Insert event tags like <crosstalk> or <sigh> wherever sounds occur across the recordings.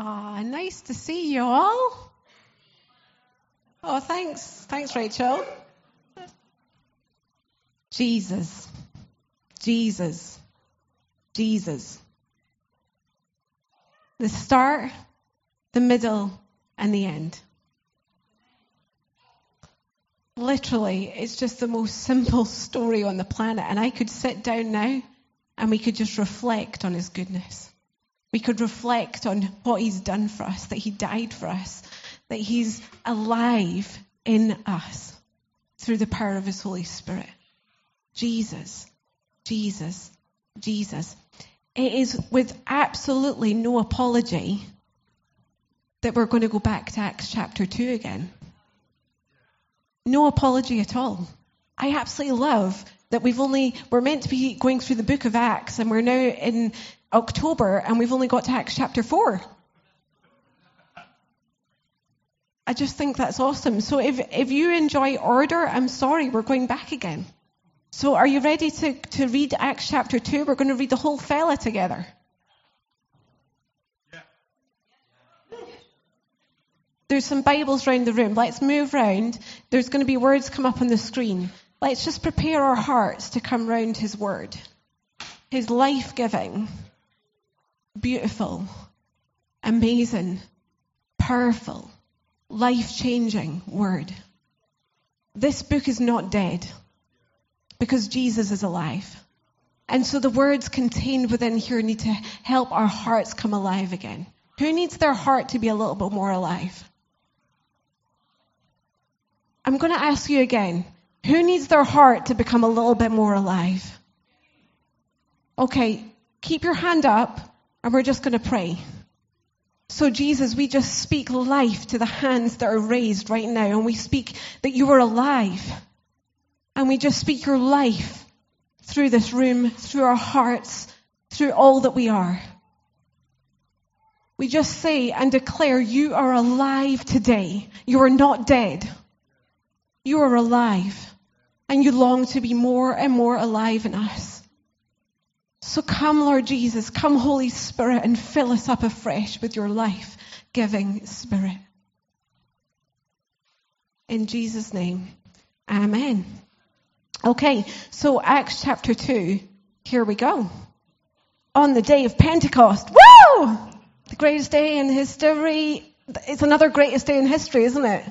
Ah, nice to see you all. Oh, thanks. Thanks, Rachel. Jesus. Jesus. Jesus. The start, the middle, and the end. Literally, it's just the most simple story on the planet. And I could sit down now and we could just reflect on his goodness. We could reflect on what he's done for us, that he died for us, that he's alive in us through the power of his Holy Spirit. Jesus, Jesus, Jesus. It is with absolutely no apology that we're going to go back to Acts chapter 2 again. No apology at all. I absolutely love that we've only, we're meant to be going through the book of Acts and we're now in October and we've only got to Acts chapter 4. I just think that's awesome. So if, if you enjoy order, I'm sorry, we're going back again. So are you ready to, to read Acts chapter 2? We're going to read the whole fella together. There's some Bibles around the room. Let's move round. There's going to be words come up on the screen. Let's just prepare our hearts to come round His Word. His life giving, beautiful, amazing, powerful, life changing Word. This book is not dead because Jesus is alive. And so the words contained within here need to help our hearts come alive again. Who needs their heart to be a little bit more alive? I'm going to ask you again. Who needs their heart to become a little bit more alive? Okay, keep your hand up and we're just going to pray. So, Jesus, we just speak life to the hands that are raised right now, and we speak that you are alive. And we just speak your life through this room, through our hearts, through all that we are. We just say and declare you are alive today. You are not dead. You are alive and you long to be more and more alive in us. So come, Lord Jesus, come, Holy Spirit, and fill us up afresh with your life giving Spirit. In Jesus' name, Amen. Okay, so Acts chapter 2, here we go. On the day of Pentecost. Woo! The greatest day in history. It's another greatest day in history, isn't it?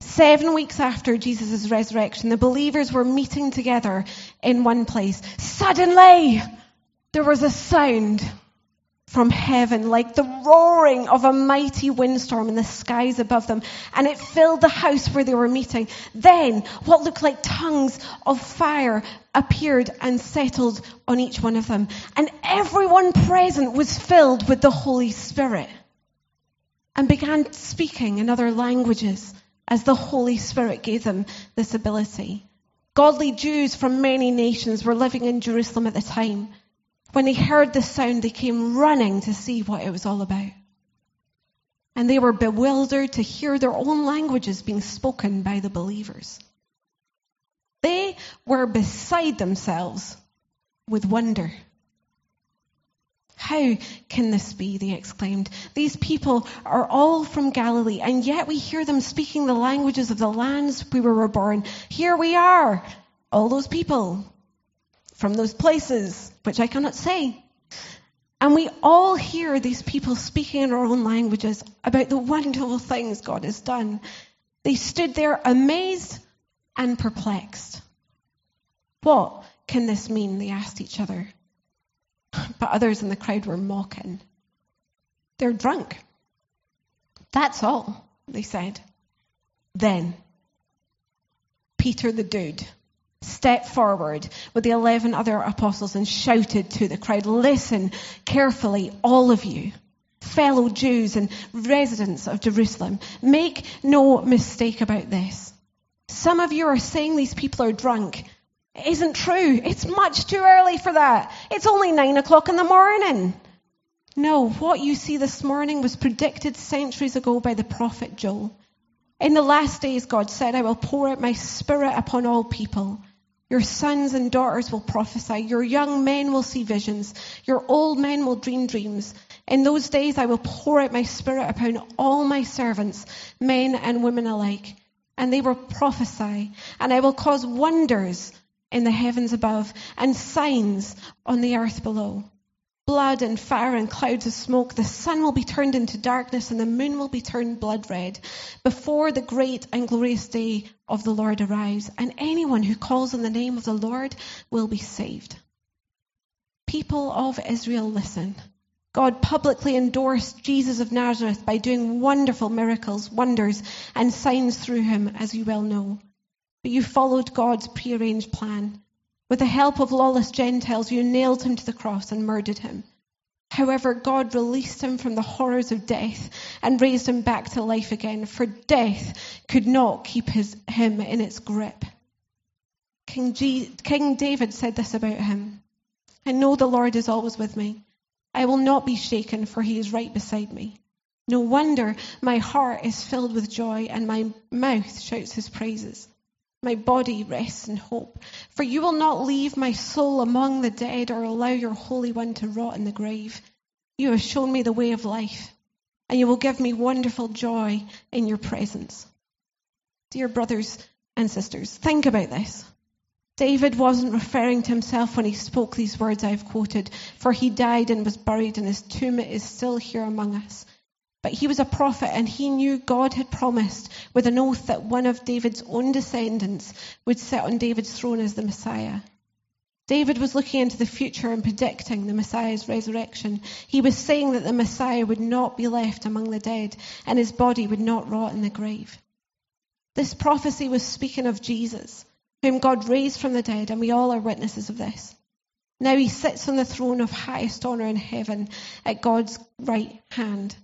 Seven weeks after Jesus' resurrection, the believers were meeting together in one place. Suddenly, there was a sound from heaven like the roaring of a mighty windstorm in the skies above them, and it filled the house where they were meeting. Then, what looked like tongues of fire appeared and settled on each one of them, and everyone present was filled with the Holy Spirit and began speaking in other languages as the Holy Spirit gave them this ability. Godly Jews from many nations were living in Jerusalem at the time. When they heard the sound, they came running to see what it was all about. And they were bewildered to hear their own languages being spoken by the believers. They were beside themselves with wonder. How can this be? They exclaimed. These people are all from Galilee, and yet we hear them speaking the languages of the lands we were born. Here we are, all those people from those places, which I cannot say. And we all hear these people speaking in our own languages about the wonderful things God has done. They stood there amazed and perplexed. What can this mean? They asked each other but others in the crowd were mocking. They're drunk. That's all, they said. Then, Peter the dude stepped forward with the 11 other apostles and shouted to the crowd, Listen carefully, all of you, fellow Jews and residents of Jerusalem. Make no mistake about this. Some of you are saying these people are drunk isn't true. It's much too early for that. It's only nine o'clock in the morning. No, what you see this morning was predicted centuries ago by the prophet Joel. In the last days, God said, I will pour out my spirit upon all people. Your sons and daughters will prophesy. Your young men will see visions. Your old men will dream dreams. In those days I will pour out my spirit upon all my servants, men and women alike, and they will prophesy, and I will cause wonders in the heavens above and signs on the earth below. Blood and fire and clouds of smoke. The sun will be turned into darkness and the moon will be turned blood red before the great and glorious day of the Lord arrives. And anyone who calls on the name of the Lord will be saved. People of Israel, listen. God publicly endorsed Jesus of Nazareth by doing wonderful miracles, wonders, and signs through him, as you well know. But you followed God's prearranged plan. With the help of lawless Gentiles, you nailed him to the cross and murdered him. However, God released him from the horrors of death and raised him back to life again, for death could not keep his, him in its grip. King, G, King David said this about him I know the Lord is always with me. I will not be shaken, for he is right beside me. No wonder my heart is filled with joy and my mouth shouts his praises. My body rests in hope, for you will not leave my soul among the dead or allow your Holy One to rot in the grave. You have shown me the way of life, and you will give me wonderful joy in your presence. Dear brothers and sisters, think about this. David wasn't referring to himself when he spoke these words I've quoted, for he died and was buried, and his tomb is still here among us. But he was a prophet, and he knew God had promised with an oath that one of David's own descendants would sit on David's throne as the Messiah. David was looking into the future and predicting the Messiah's resurrection. He was saying that the Messiah would not be left among the dead, and his body would not rot in the grave. This prophecy was speaking of Jesus whom God raised from the dead, and we all are witnesses of this. Now he sits on the throne of highest honour in heaven at God's right hand.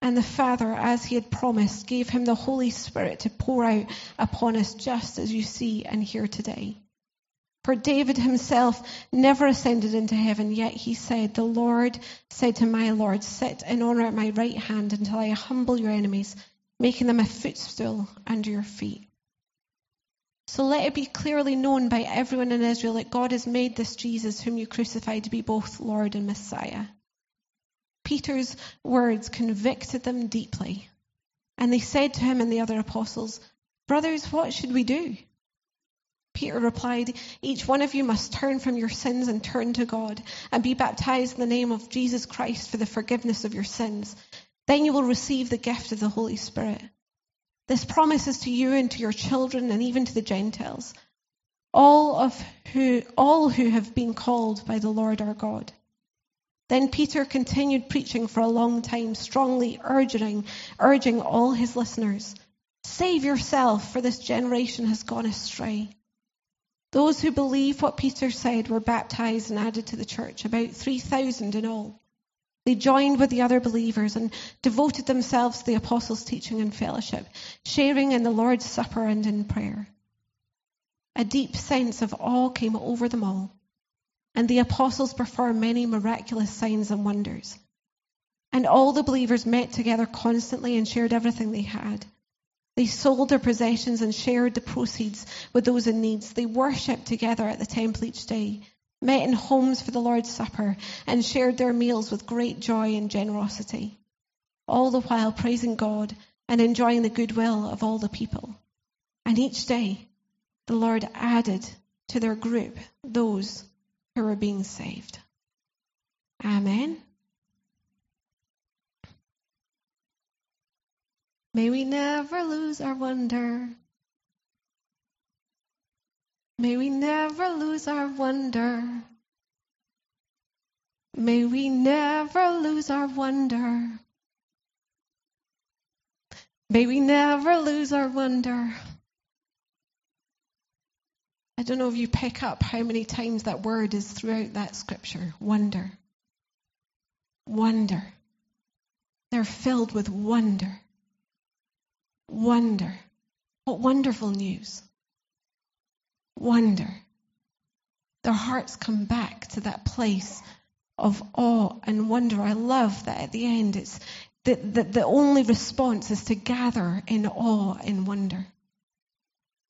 And the Father, as he had promised, gave him the Holy Spirit to pour out upon us just as you see and hear today. For David himself never ascended into heaven, yet he said, The Lord said to my Lord, Sit in honour at my right hand until I humble your enemies, making them a footstool under your feet. So let it be clearly known by everyone in Israel that God has made this Jesus, whom you crucified, to be both Lord and Messiah. Peter's words convicted them deeply. And they said to him and the other apostles, Brothers, what should we do? Peter replied, Each one of you must turn from your sins and turn to God, and be baptized in the name of Jesus Christ for the forgiveness of your sins. Then you will receive the gift of the Holy Spirit. This promise is to you and to your children and even to the Gentiles, all of who all who have been called by the Lord our God. Then Peter continued preaching for a long time, strongly urging urging all his listeners, save yourself, for this generation has gone astray. Those who believed what Peter said were baptized and added to the church, about 3,000 in all. They joined with the other believers and devoted themselves to the apostles' teaching and fellowship, sharing in the Lord's Supper and in prayer. A deep sense of awe came over them all, and the apostles performed many miraculous signs and wonders. And all the believers met together constantly and shared everything they had. They sold their possessions and shared the proceeds with those in need. They worshipped together at the temple each day met in homes for the Lord's Supper, and shared their meals with great joy and generosity, all the while praising God and enjoying the goodwill of all the people. And each day, the Lord added to their group those who were being saved. Amen. May we never lose our wonder May we never lose our wonder. May we never lose our wonder. May we never lose our wonder. I don't know if you pick up how many times that word is throughout that scripture. Wonder. Wonder. They're filled with wonder. Wonder. What wonderful news wonder. Their hearts come back to that place of awe and wonder. I love that at the end it's that the, the only response is to gather in awe and wonder.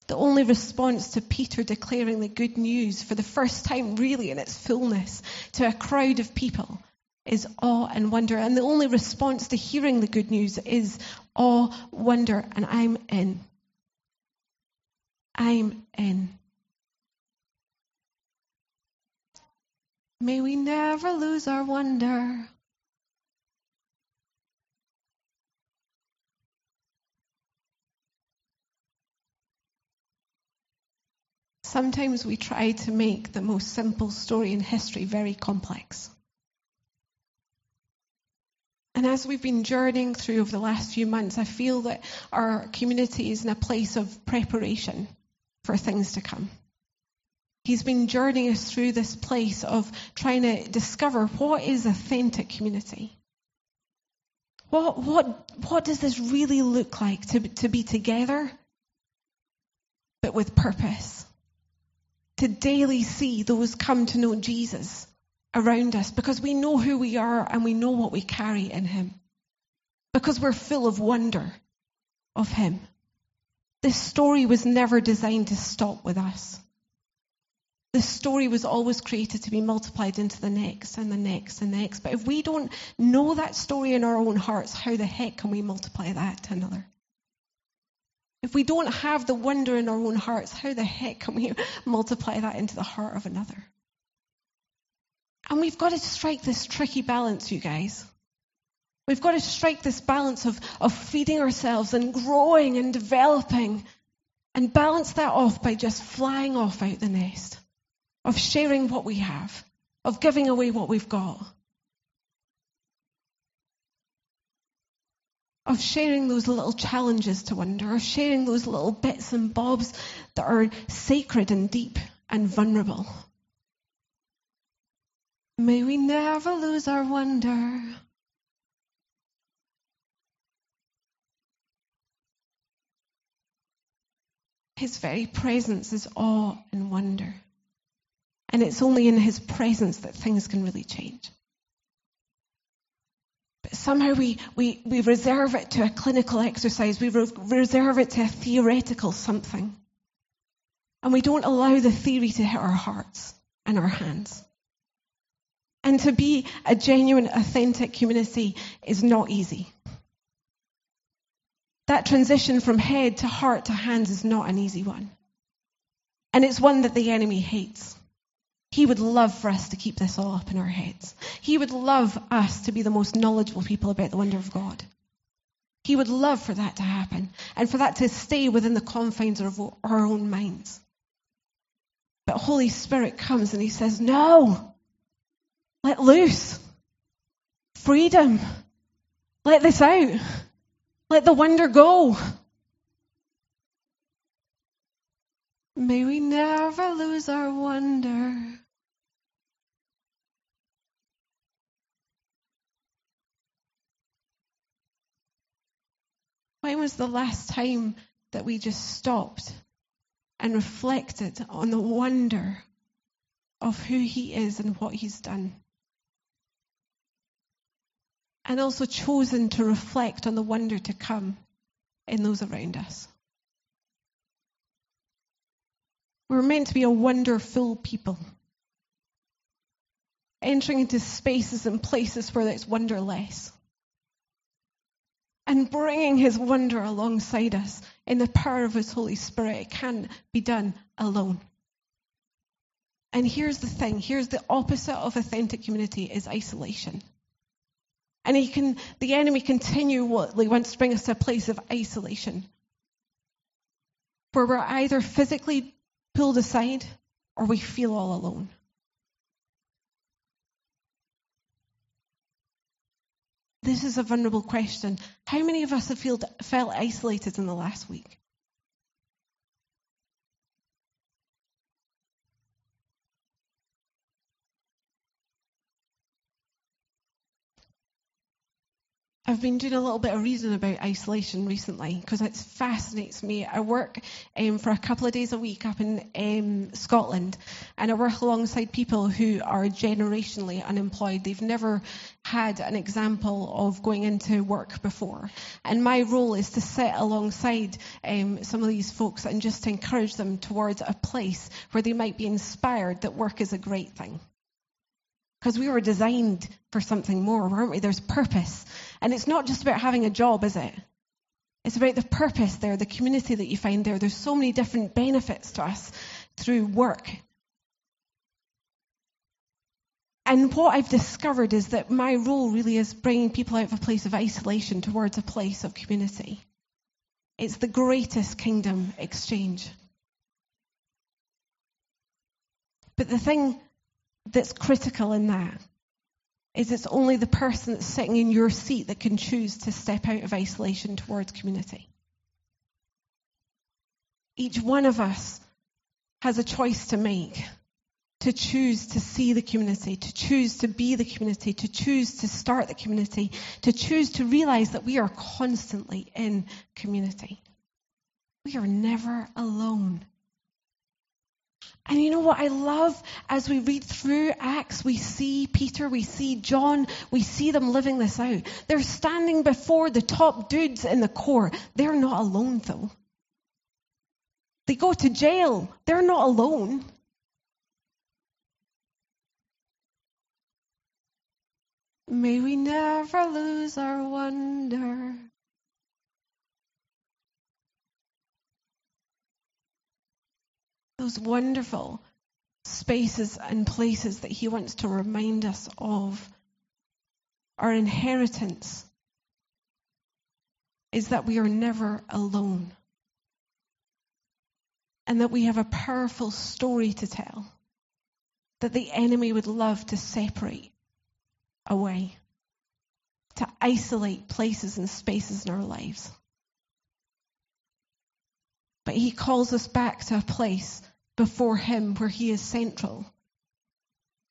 The only response to Peter declaring the good news for the first time, really, in its fullness, to a crowd of people, is awe and wonder. And the only response to hearing the good news is awe, wonder, and I'm in. I'm in. May we never lose our wonder. Sometimes we try to make the most simple story in history very complex. And as we've been journeying through over the last few months, I feel that our community is in a place of preparation for things to come. He's been journeying us through this place of trying to discover what is authentic community. What, what, what does this really look like to, to be together, but with purpose? To daily see those come to know Jesus around us because we know who we are and we know what we carry in Him. Because we're full of wonder of Him. This story was never designed to stop with us. This story was always created to be multiplied into the next and the next and the next. But if we don't know that story in our own hearts, how the heck can we multiply that to another? If we don't have the wonder in our own hearts, how the heck can we <laughs> multiply that into the heart of another? And we've got to strike this tricky balance, you guys. We've got to strike this balance of, of feeding ourselves and growing and developing and balance that off by just flying off out the nest, of sharing what we have, of giving away what we've got. Of sharing those little challenges to wonder, of sharing those little bits and bobs that are sacred and deep and vulnerable. May we never lose our wonder. His very presence is awe and wonder. And it's only in His presence that things can really change. But somehow we, we, we reserve it to a clinical exercise, we re- reserve it to a theoretical something. And we don't allow the theory to hit our hearts and our hands. And to be a genuine, authentic community is not easy. That transition from head to heart to hands is not an easy one. And it's one that the enemy hates. He would love for us to keep this all up in our heads. He would love us to be the most knowledgeable people about the wonder of God. He would love for that to happen and for that to stay within the confines of our own minds. But Holy Spirit comes and He says, No, let loose. Freedom. Let this out. Let the wonder go. May we never lose our wonder. When was the last time that we just stopped and reflected on the wonder of who He is and what He's done? And also chosen to reflect on the wonder to come in those around us. We're meant to be a wonderful people. Entering into spaces and places where it's wonderless. And bringing his wonder alongside us in the power of his Holy Spirit. It can't be done alone. And here's the thing here's the opposite of authentic community is isolation. And he can, the enemy continually wants to bring us to a place of isolation where we're either physically pulled aside or we feel all alone. This is a vulnerable question. How many of us have felt, felt isolated in the last week? I've been doing a little bit of reading about isolation recently because it fascinates me. I work um, for a couple of days a week up in um, Scotland and I work alongside people who are generationally unemployed. They've never had an example of going into work before. And my role is to sit alongside um, some of these folks and just to encourage them towards a place where they might be inspired that work is a great thing Because we were designed for something more, weren't we? There's purpose. And it's not just about having a job, is it? It's about the purpose there, the community that you find there. There's so many different benefits to us through work. And what I've discovered is that my role really is bringing people out of a place of isolation towards a place of community. It's the greatest kingdom exchange. But the thing that's critical in that is it's only the person that's sitting in your seat that can choose to step out of isolation towards community. Each one of us has a choice to make to choose to see the community, to choose to be the community, to choose to start the community, to choose to realize that we are constantly in community. We are never alone. And you know what I love as we read through Acts, we see Peter, we see John, we see them living this out. They're standing before the top dudes in the core. They're not alone though. They go to jail. They're not alone. May we never lose our wonder. Those wonderful spaces and places that He wants to remind us of. Our inheritance is that we are never alone. And that we have a powerful story to tell that the enemy would love to separate away, to isolate places and spaces in our lives. But he calls us back to a place before him where he is central.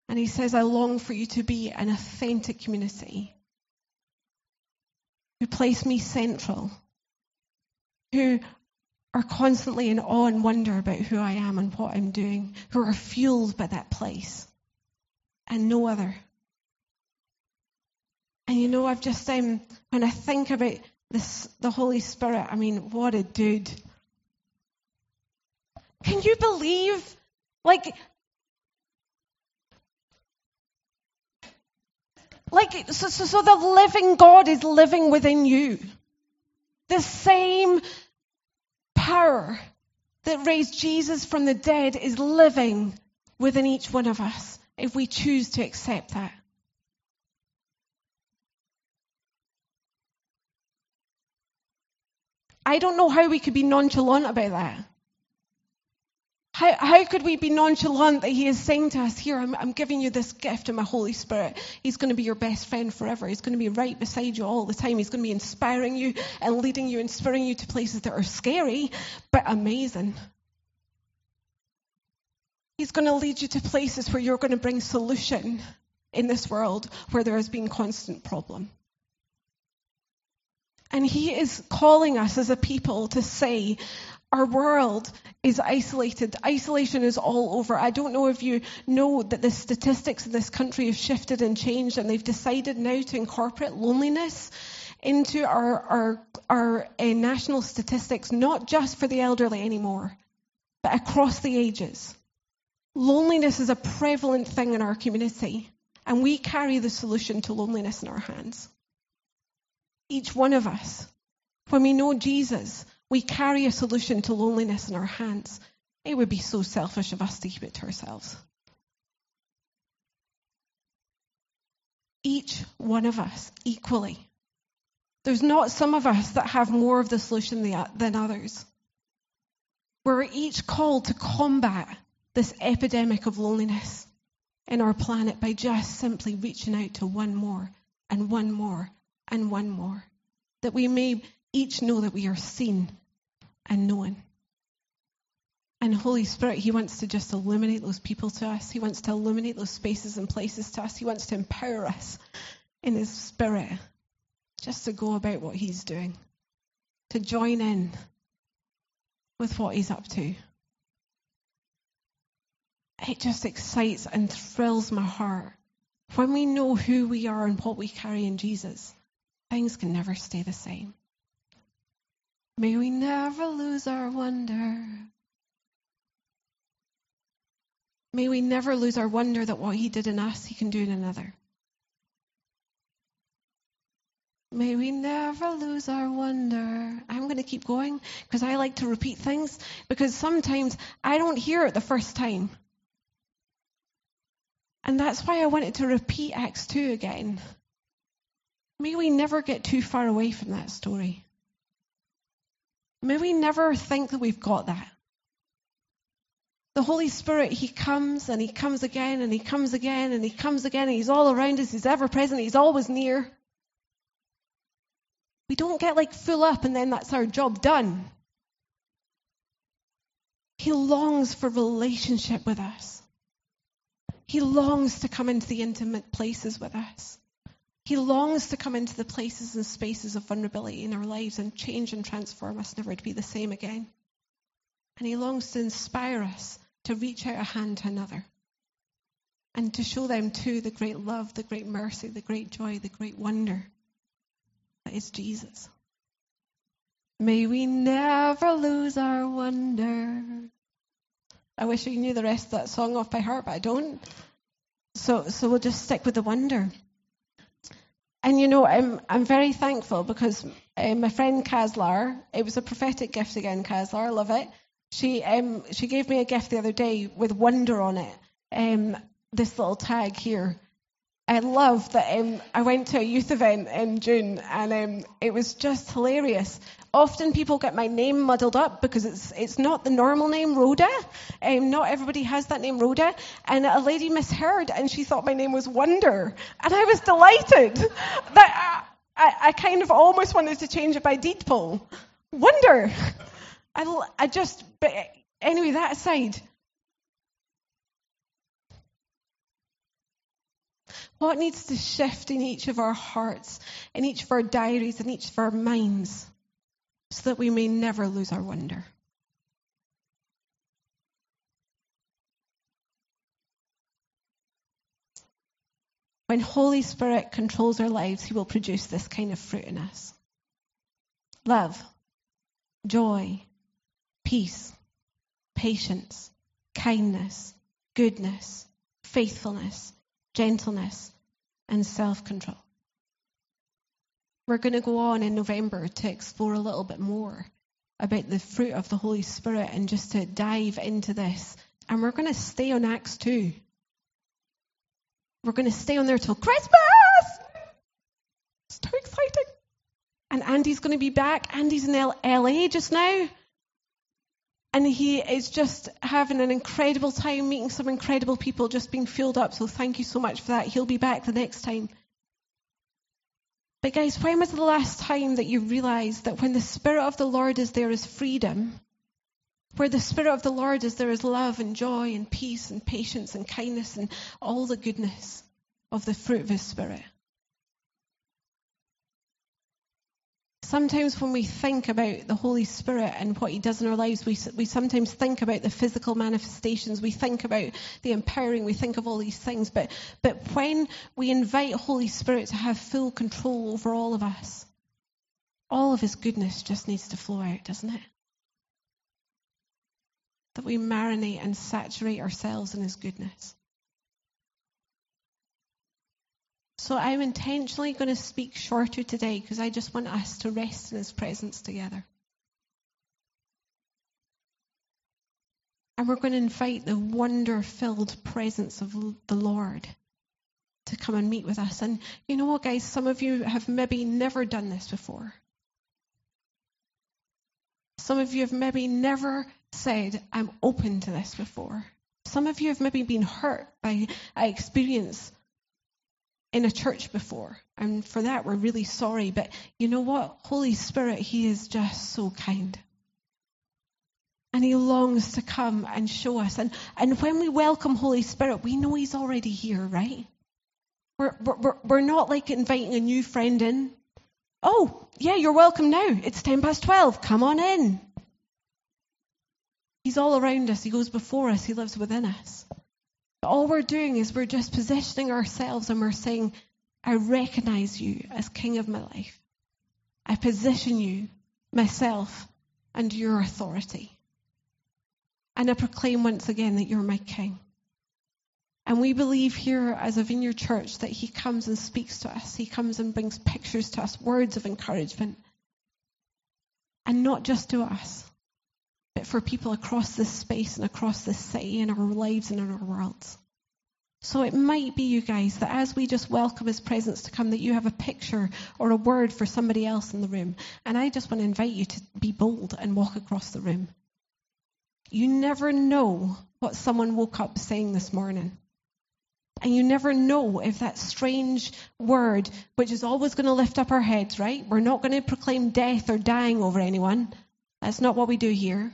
And he says, I long for you to be an authentic community who place me central, who are constantly in awe and wonder about who I am and what I'm doing, who are fueled by that place and no other. And you know, I've just, um, when I think about this, the Holy Spirit, I mean, what a dude. Can you believe? Like, like so, so, so the living God is living within you. The same power that raised Jesus from the dead is living within each one of us if we choose to accept that. I don't know how we could be nonchalant about that. How, how could we be nonchalant that He is saying to us, Here, I'm, I'm giving you this gift of my Holy Spirit. He's going to be your best friend forever. He's going to be right beside you all the time. He's going to be inspiring you and leading you, inspiring you to places that are scary, but amazing. He's going to lead you to places where you're going to bring solution in this world where there has been constant problem. And he is calling us as a people to say, our world is isolated. Isolation is all over. I don't know if you know that the statistics in this country have shifted and changed, and they've decided now to incorporate loneliness into our, our, our uh, national statistics, not just for the elderly anymore, but across the ages. Loneliness is a prevalent thing in our community, and we carry the solution to loneliness in our hands each one of us. When we know Jesus, we carry a solution to loneliness in our hands. It would be so selfish of us to keep it to ourselves. Each one of us equally. There's not some of us that have more of the solution than others. We're each called to combat this epidemic of loneliness in our planet by just simply reaching out to one more and one more and one more. That we may each know that we are seen and known. And Holy Spirit, He wants to just illuminate those people to us. He wants to illuminate those spaces and places to us. He wants to empower us in His Spirit just to go about what He's doing, to join in with what He's up to. It just excites and thrills my heart when we know who we are and what we carry in Jesus. Things can never stay the same. May we never lose our wonder. May we never lose our wonder that what He did in us, He can do in another. May we never lose our wonder. I'm going to keep going because I like to repeat things because sometimes I don't hear it the first time. And that's why I wanted to repeat Acts 2 again. May we never get too far away from that story. May we never think that we've got that. The Holy Spirit, He comes and He comes again and He comes again and He comes again and He's all around us. He's ever present. He's always near. We don't get like full up and then that's our job done. He longs for relationship with us. He longs to come into the intimate places with us. He longs to come into the places and spaces of vulnerability in our lives and change and transform us never to be the same again. And He longs to inspire us to reach out a hand to another and to show them too the great love, the great mercy, the great joy, the great wonder that is Jesus. May we never lose our wonder. I wish I knew the rest of that song off by heart, but I don't. So, so we'll just stick with the wonder. And you know, I'm I'm very thankful because uh, my friend Kazlar, it was a prophetic gift again, Kazlar, I love it. She um she gave me a gift the other day with wonder on it. Um, this little tag here. I love that um, I went to a youth event in June and um, it was just hilarious. Often people get my name muddled up because it's it's not the normal name Rhoda. Um, not everybody has that name Rhoda. And a lady misheard and she thought my name was Wonder. And I was delighted that I, I kind of almost wanted to change it by deed poll. Wonder. I, I just, but anyway, that aside, What needs to shift in each of our hearts, in each of our diaries, in each of our minds, so that we may never lose our wonder? When Holy Spirit controls our lives, He will produce this kind of fruit in us love, joy, peace, patience, kindness, goodness, faithfulness gentleness, and self control. We're going to go on in November to explore a little bit more about the fruit of the Holy Spirit and just to dive into this. And we're going to stay on Acts 2. We're going to stay on there till Christmas! It's too exciting. And Andy's going to be back. Andy's in LA just now. And he is just having an incredible time meeting some incredible people, just being filled up. So thank you so much for that. He'll be back the next time. But guys, when was the last time that you realized that when the Spirit of the Lord is there is freedom? Where the Spirit of the Lord is there is love and joy and peace and patience and kindness and all the goodness of the fruit of His Spirit. Sometimes when we think about the Holy Spirit and what He does in our lives, we, we sometimes think about the physical manifestations, we think about the empowering, we think of all these things. But, but when we invite Holy Spirit to have full control over all of us, all of His goodness just needs to flow out, doesn't it? That we marinate and saturate ourselves in His goodness. So I'm intentionally going to speak shorter today because I just want us to rest in His presence together. And we're going to invite the wonder filled presence of the Lord to come and meet with us. And you know what, guys? Some of you have maybe never done this before. Some of you have maybe never said, I'm open to this before. Some of you have maybe been hurt by an experience in a church before. And for that, we're really sorry. But you know what? Holy Spirit, He is just so kind. And He longs to come and show us. And, and when we welcome Holy Spirit, we know He's already here, right? We're, we're, we're not like inviting a new friend in. Oh, yeah, you're welcome now. It's 10 past 12. Come on in. He's all around us. He goes before us. He lives within us all we're doing is we're just positioning ourselves and we're saying, I recognize you as King of my life. I position you, myself, and your authority. And I proclaim once again that you're my King. And we believe here as a vineyard church that he comes and speaks to us. He comes and brings pictures to us, words of encouragement. And not just to us, but for people across this space and across this city in our lives and in our worlds. So it might be, you guys, that as we just welcome his presence to come, that you have a picture or a word for somebody else in the room. And I just want to invite you to be bold and walk across the room. You never know what someone woke up saying this morning. And you never know if that strange word, which is always going to lift up our heads, right? We're not going to proclaim death or dying over anyone. That's not what we do here.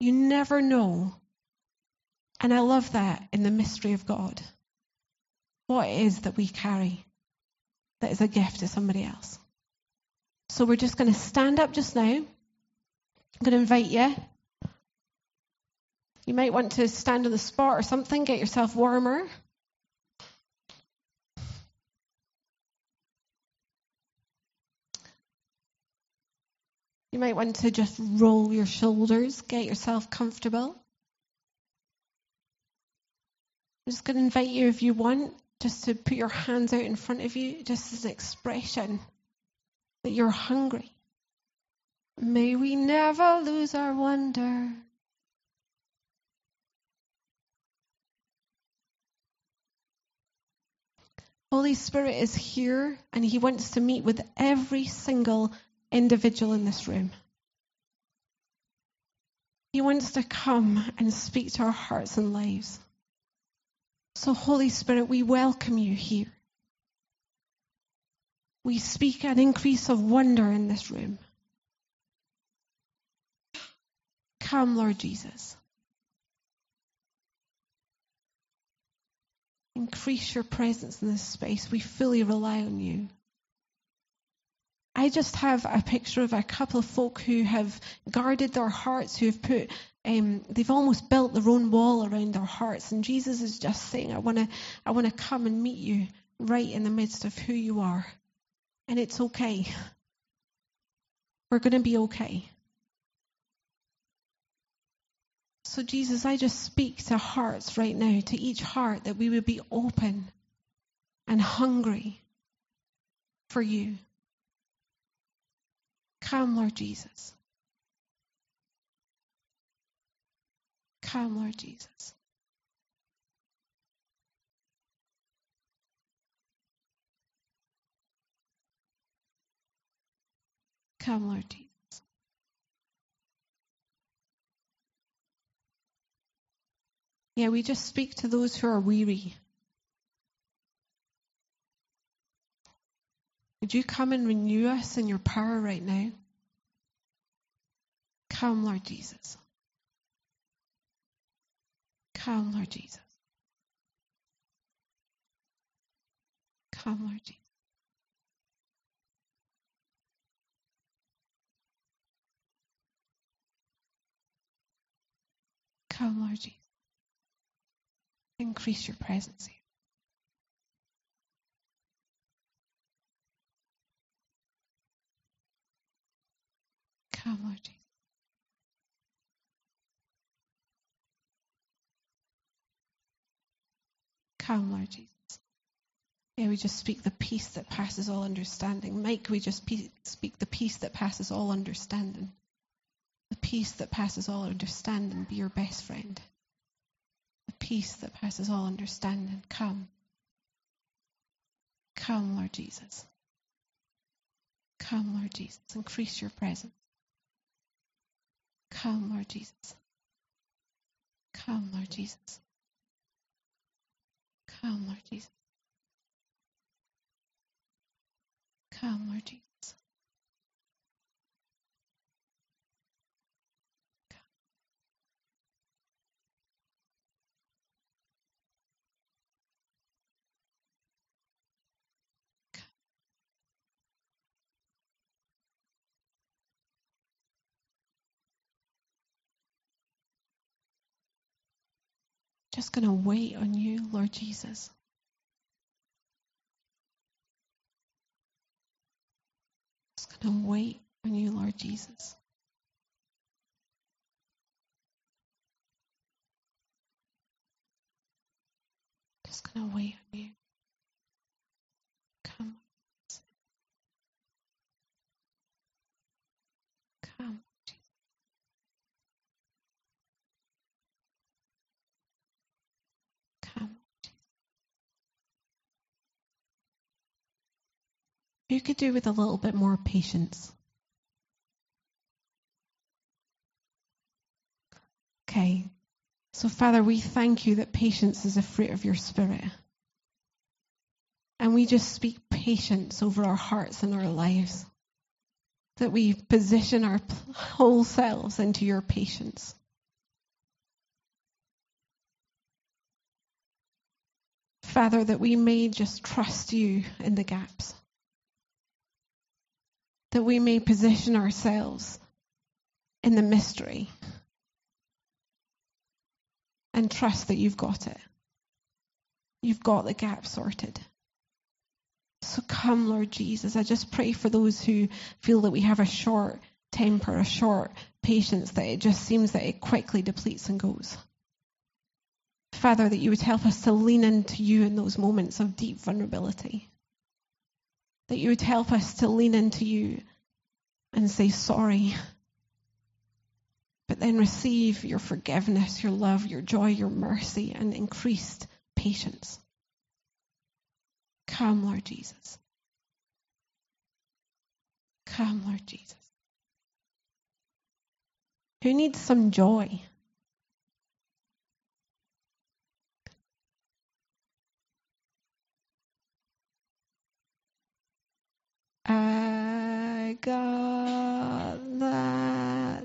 You never know. And I love that in the mystery of God. What it is that we carry that is a gift to somebody else. So we're just going to stand up just now. I'm going to invite you you might want to stand on the spot or something, get yourself warmer. You might want to just roll your shoulders, get yourself comfortable. I'm just going to invite you, if you want, just to put your hands out in front of you, just as an expression that you're hungry. May we never lose our wonder. Holy Spirit is here and He wants to meet with every single individual in this room. He wants to come and speak to our hearts and lives. So, Holy Spirit, we welcome you here. We speak an increase of wonder in this room. Come, Lord Jesus. Increase your presence in this space. We fully rely on you. I just have a picture of a couple of folk who have guarded their hearts, who have put, um, they've almost built their own wall around their hearts. And Jesus is just saying, I want to, I want to come and meet you right in the midst of who you are. And it's okay. We're going to be okay. So, Jesus, I just speak to hearts right now, to each heart, that we would be open and hungry for you. Come, Lord Jesus. Come, Lord Jesus. Come, Lord Jesus. Yeah, we just speak to those who are weary. Would you come and renew us in your power right now? Come, Lord Jesus. Come, Lord Jesus. Come, Lord Jesus. Come, Lord Jesus. Increase your presence here. Come, Lord Jesus. Come, Lord Jesus. Yeah, we just speak the peace that passes all understanding. Mike, we just speak the peace that passes all understanding. The peace that passes all understanding. Be your best friend The peace that passes all understanding. Come. Come, Lord Jesus. Come, Lord Jesus. Increase your presence. Come, Lord Jesus. Come, Lord Jesus. Come, Lord Jesus. Come, Lord Jesus. Just going to wait on you, Lord Jesus. Just going to wait on you, Lord Jesus. just going to wait on you. Come. Come. Come. You could do with a little bit more patience. Okay. So, Father, we thank you that patience is a fruit of your Spirit. And we just speak patience over our hearts and our lives. That we position our whole selves into your patience. Father, that we may just trust you in the gaps. That we may position ourselves in the mystery and trust that you've got it. You've got the gap sorted. So come, Lord Jesus. I just pray for those who feel that we have a short temper, a short patience, that it just seems that it quickly depletes and goes. Father, that you would help us to lean into you in those moments of deep vulnerability. That you would help us to lean into you and say sorry but then receive your forgiveness, your love, your joy, your mercy, and increased patience. Come, Lord Jesus. Come, Lord Jesus. Who needs some joy? I got that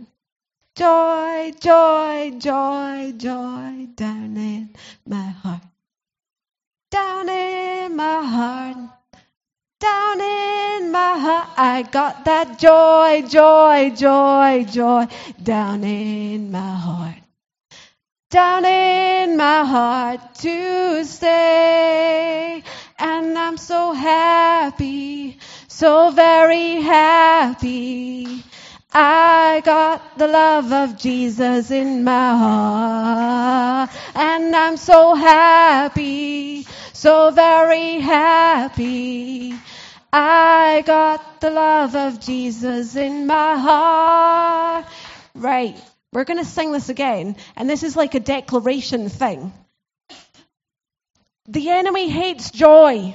Joy, joy, joy, joy down in my heart. Down in my heart. Down in my heart. I got that joy, joy, joy, joy down in my heart. Down in my heart to stay. And I'm so happy, so very happy I got the love of Jesus in my heart. And I'm so happy, so very happy. I got the love of Jesus in my heart. Right. We're going to sing this again. And this is like a declaration thing. The enemy hates joy.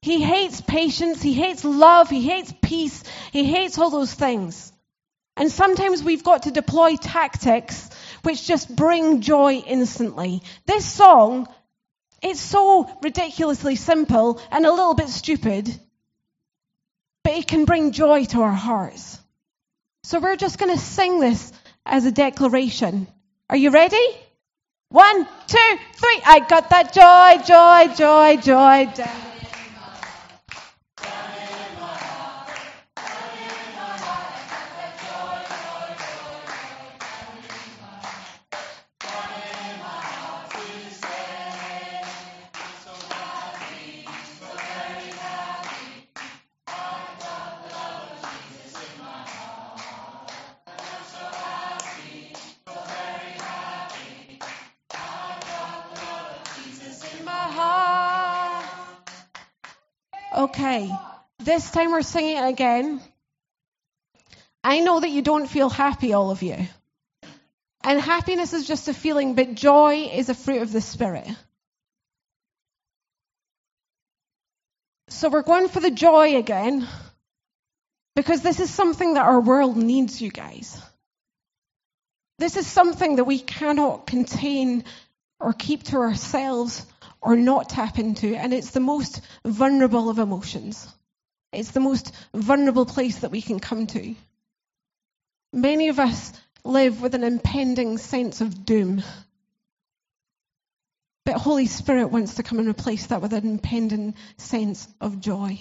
He hates patience, he hates love, he hates peace, he hates all those things. And sometimes we've got to deploy tactics which just bring joy instantly. This song, it's so ridiculously simple and a little bit stupid, but it can bring joy to our hearts. So we're just going to sing this as a declaration. Are you ready? One, two, three. I got that joy, joy, joy, joy down. Okay, this time we're singing it again. I know that you don't feel happy, all of you. And happiness is just a feeling, but joy is a fruit of the Spirit. So we're going for the joy again, because this is something that our world needs, you guys. This is something that we cannot contain or keep to ourselves or not tap into, and it's the most vulnerable of emotions. It's the most vulnerable place that we can come to. Many of us live with an impending sense of doom. But Holy Spirit wants to come and replace that with an impending sense of joy.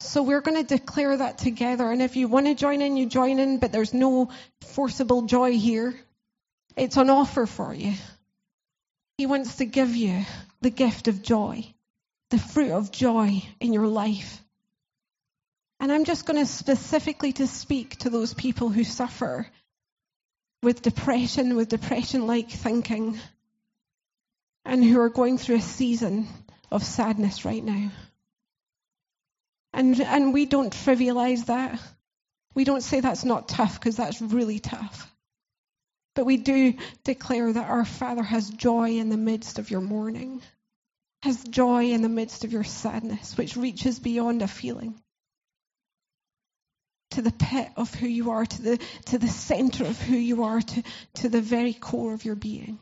So we're going to declare that together. And if you want to join in, you join in, but there's no forcible joy here. It's on offer for you. He wants to give you the gift of joy, the fruit of joy in your life. And I'm just going to specifically to speak to those people who suffer with depression, with depression like thinking. and who are going through a season of sadness right now. And, and we don't trivialize that. We don't say that's not tough because that's really tough. But we do declare that our Father has joy in the midst of your mourning, has joy in the midst of your sadness, which reaches beyond a feeling to the pit of who you are, to the, to the center of who you are, to, to the very core of your being.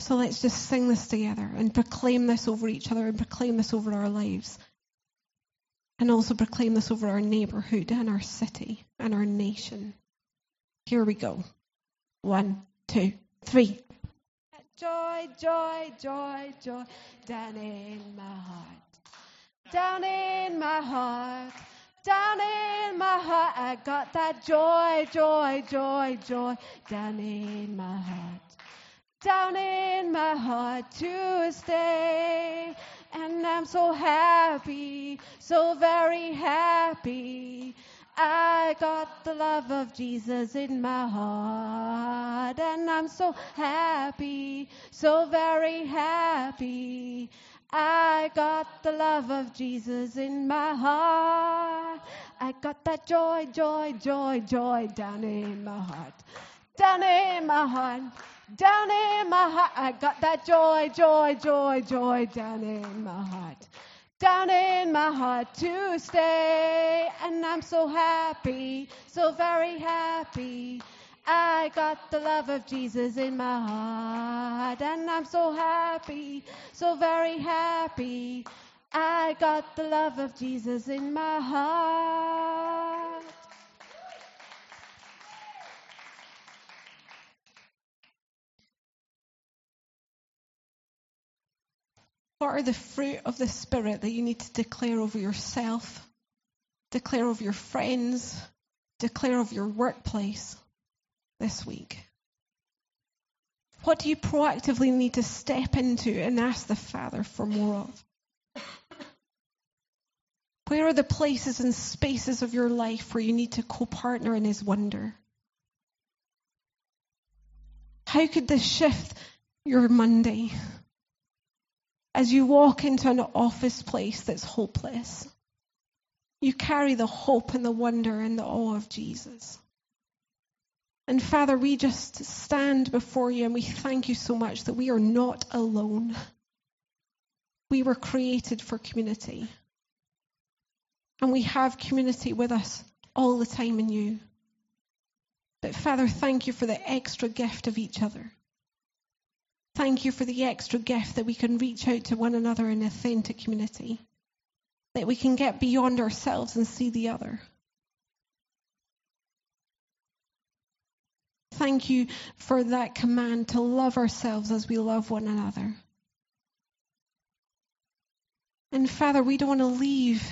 So let's just sing this together and proclaim this over each other and proclaim this over our lives. And also proclaim this over our neighborhood and our city and our nation. Here we go. One, two, three. Joy, joy, joy, joy, down in my heart. Down in my heart. Down in my heart, I got that joy, joy, joy, joy, down in my heart. Down in my heart to stay. And I'm so happy, so very happy. I got the love of Jesus in my heart, and I'm so happy, so very happy. I got the love of Jesus in my heart. I got that joy, joy, joy, joy down in my heart. Down in my heart. Down in my heart. I got that joy, joy, joy, joy down in my heart. Down in my heart to stay. And I'm so happy, so very happy. I got the love of Jesus in my heart, and I'm so happy, so very happy. I got the love of Jesus in my heart. What are the fruit of the Spirit that you need to declare over yourself, declare over your friends, declare over your workplace? this week? What do you proactively need to step into and ask the Father for more of? Where are the places and spaces of your life where you need to co partner in His wonder? How could this shift your Monday as you walk into an office place that's hopeless? You carry the hope and the wonder and the awe of Jesus. And Father, we just stand before you and we thank you so much that we are not alone. We were created for community. And we have community with us all the time in you. But Father, thank you for the extra gift of each other. Thank you for the extra gift that we can reach out to one another in authentic community. That we can get beyond ourselves and see the other. Thank you for that command to love ourselves as we love one another. And Father, we don't want to leave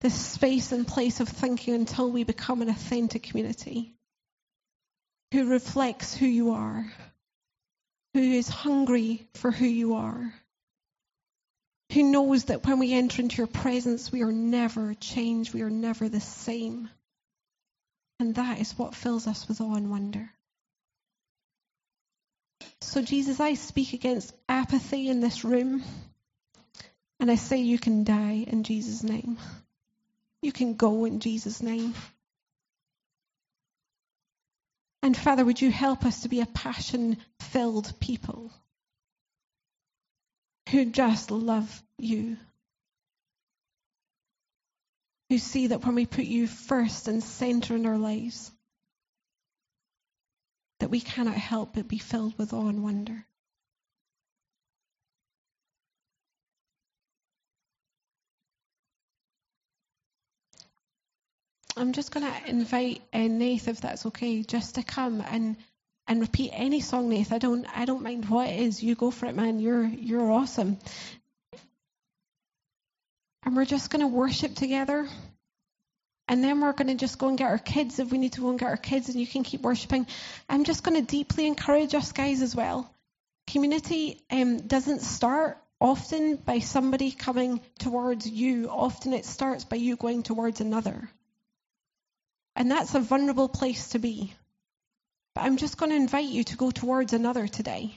this space and place of thinking until we become an authentic community who reflects who you are, who is hungry for who you are, who knows that when we enter into your presence, we are never changed, we are never the same. And that is what fills us with awe and wonder. So, Jesus, I speak against apathy in this room. And I say you can die in Jesus' name. You can go in Jesus' name. And Father, would you help us to be a passion filled people who just love you? Who see that when we put you first and center in our lives, that we cannot help but be filled with awe and wonder. I'm just going to invite uh, Nath, if that's okay, just to come and and repeat any song, Nath. I don't I don't mind what it is. You go for it, man. You're you're awesome. And we're just going to worship together. And then we're going to just go and get our kids if we need to go and get our kids, and you can keep worshipping. I'm just going to deeply encourage us guys as well. Community um, doesn't start often by somebody coming towards you, often it starts by you going towards another. And that's a vulnerable place to be. But I'm just going to invite you to go towards another today.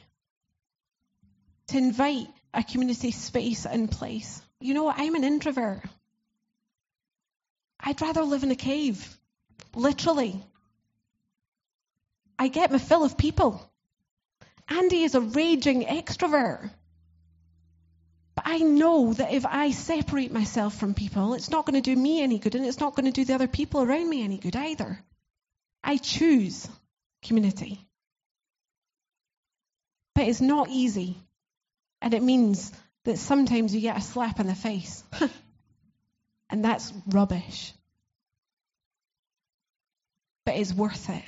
to invite a community space in place. You know, I'm an introvert. I'd rather live in a cave, literally. I get my fill of people. Andy is a raging extrovert. But I know that if I separate myself from people, it's not going to do me any good and it's not going to do the other people around me any good either. I choose community. But it's not easy. And it means that sometimes you get a slap in the face. <laughs> and that's rubbish. But it's worth it.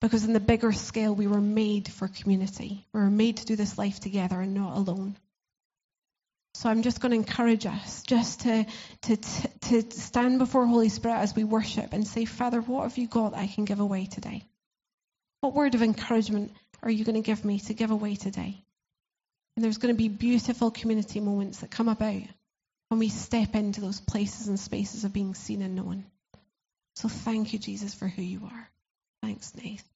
Because in the bigger scale, we were made for community. We were made to do this life together and not alone. So I'm just going to encourage us just to, to, to stand before Holy Spirit as we worship and say, Father, what have you got I can give away today? What word of encouragement are you going to give me to give away today? And there's going to be beautiful community moments that come about when we step into those places and spaces of being seen and known. So thank you, Jesus, for who you are. Thanks, Nath.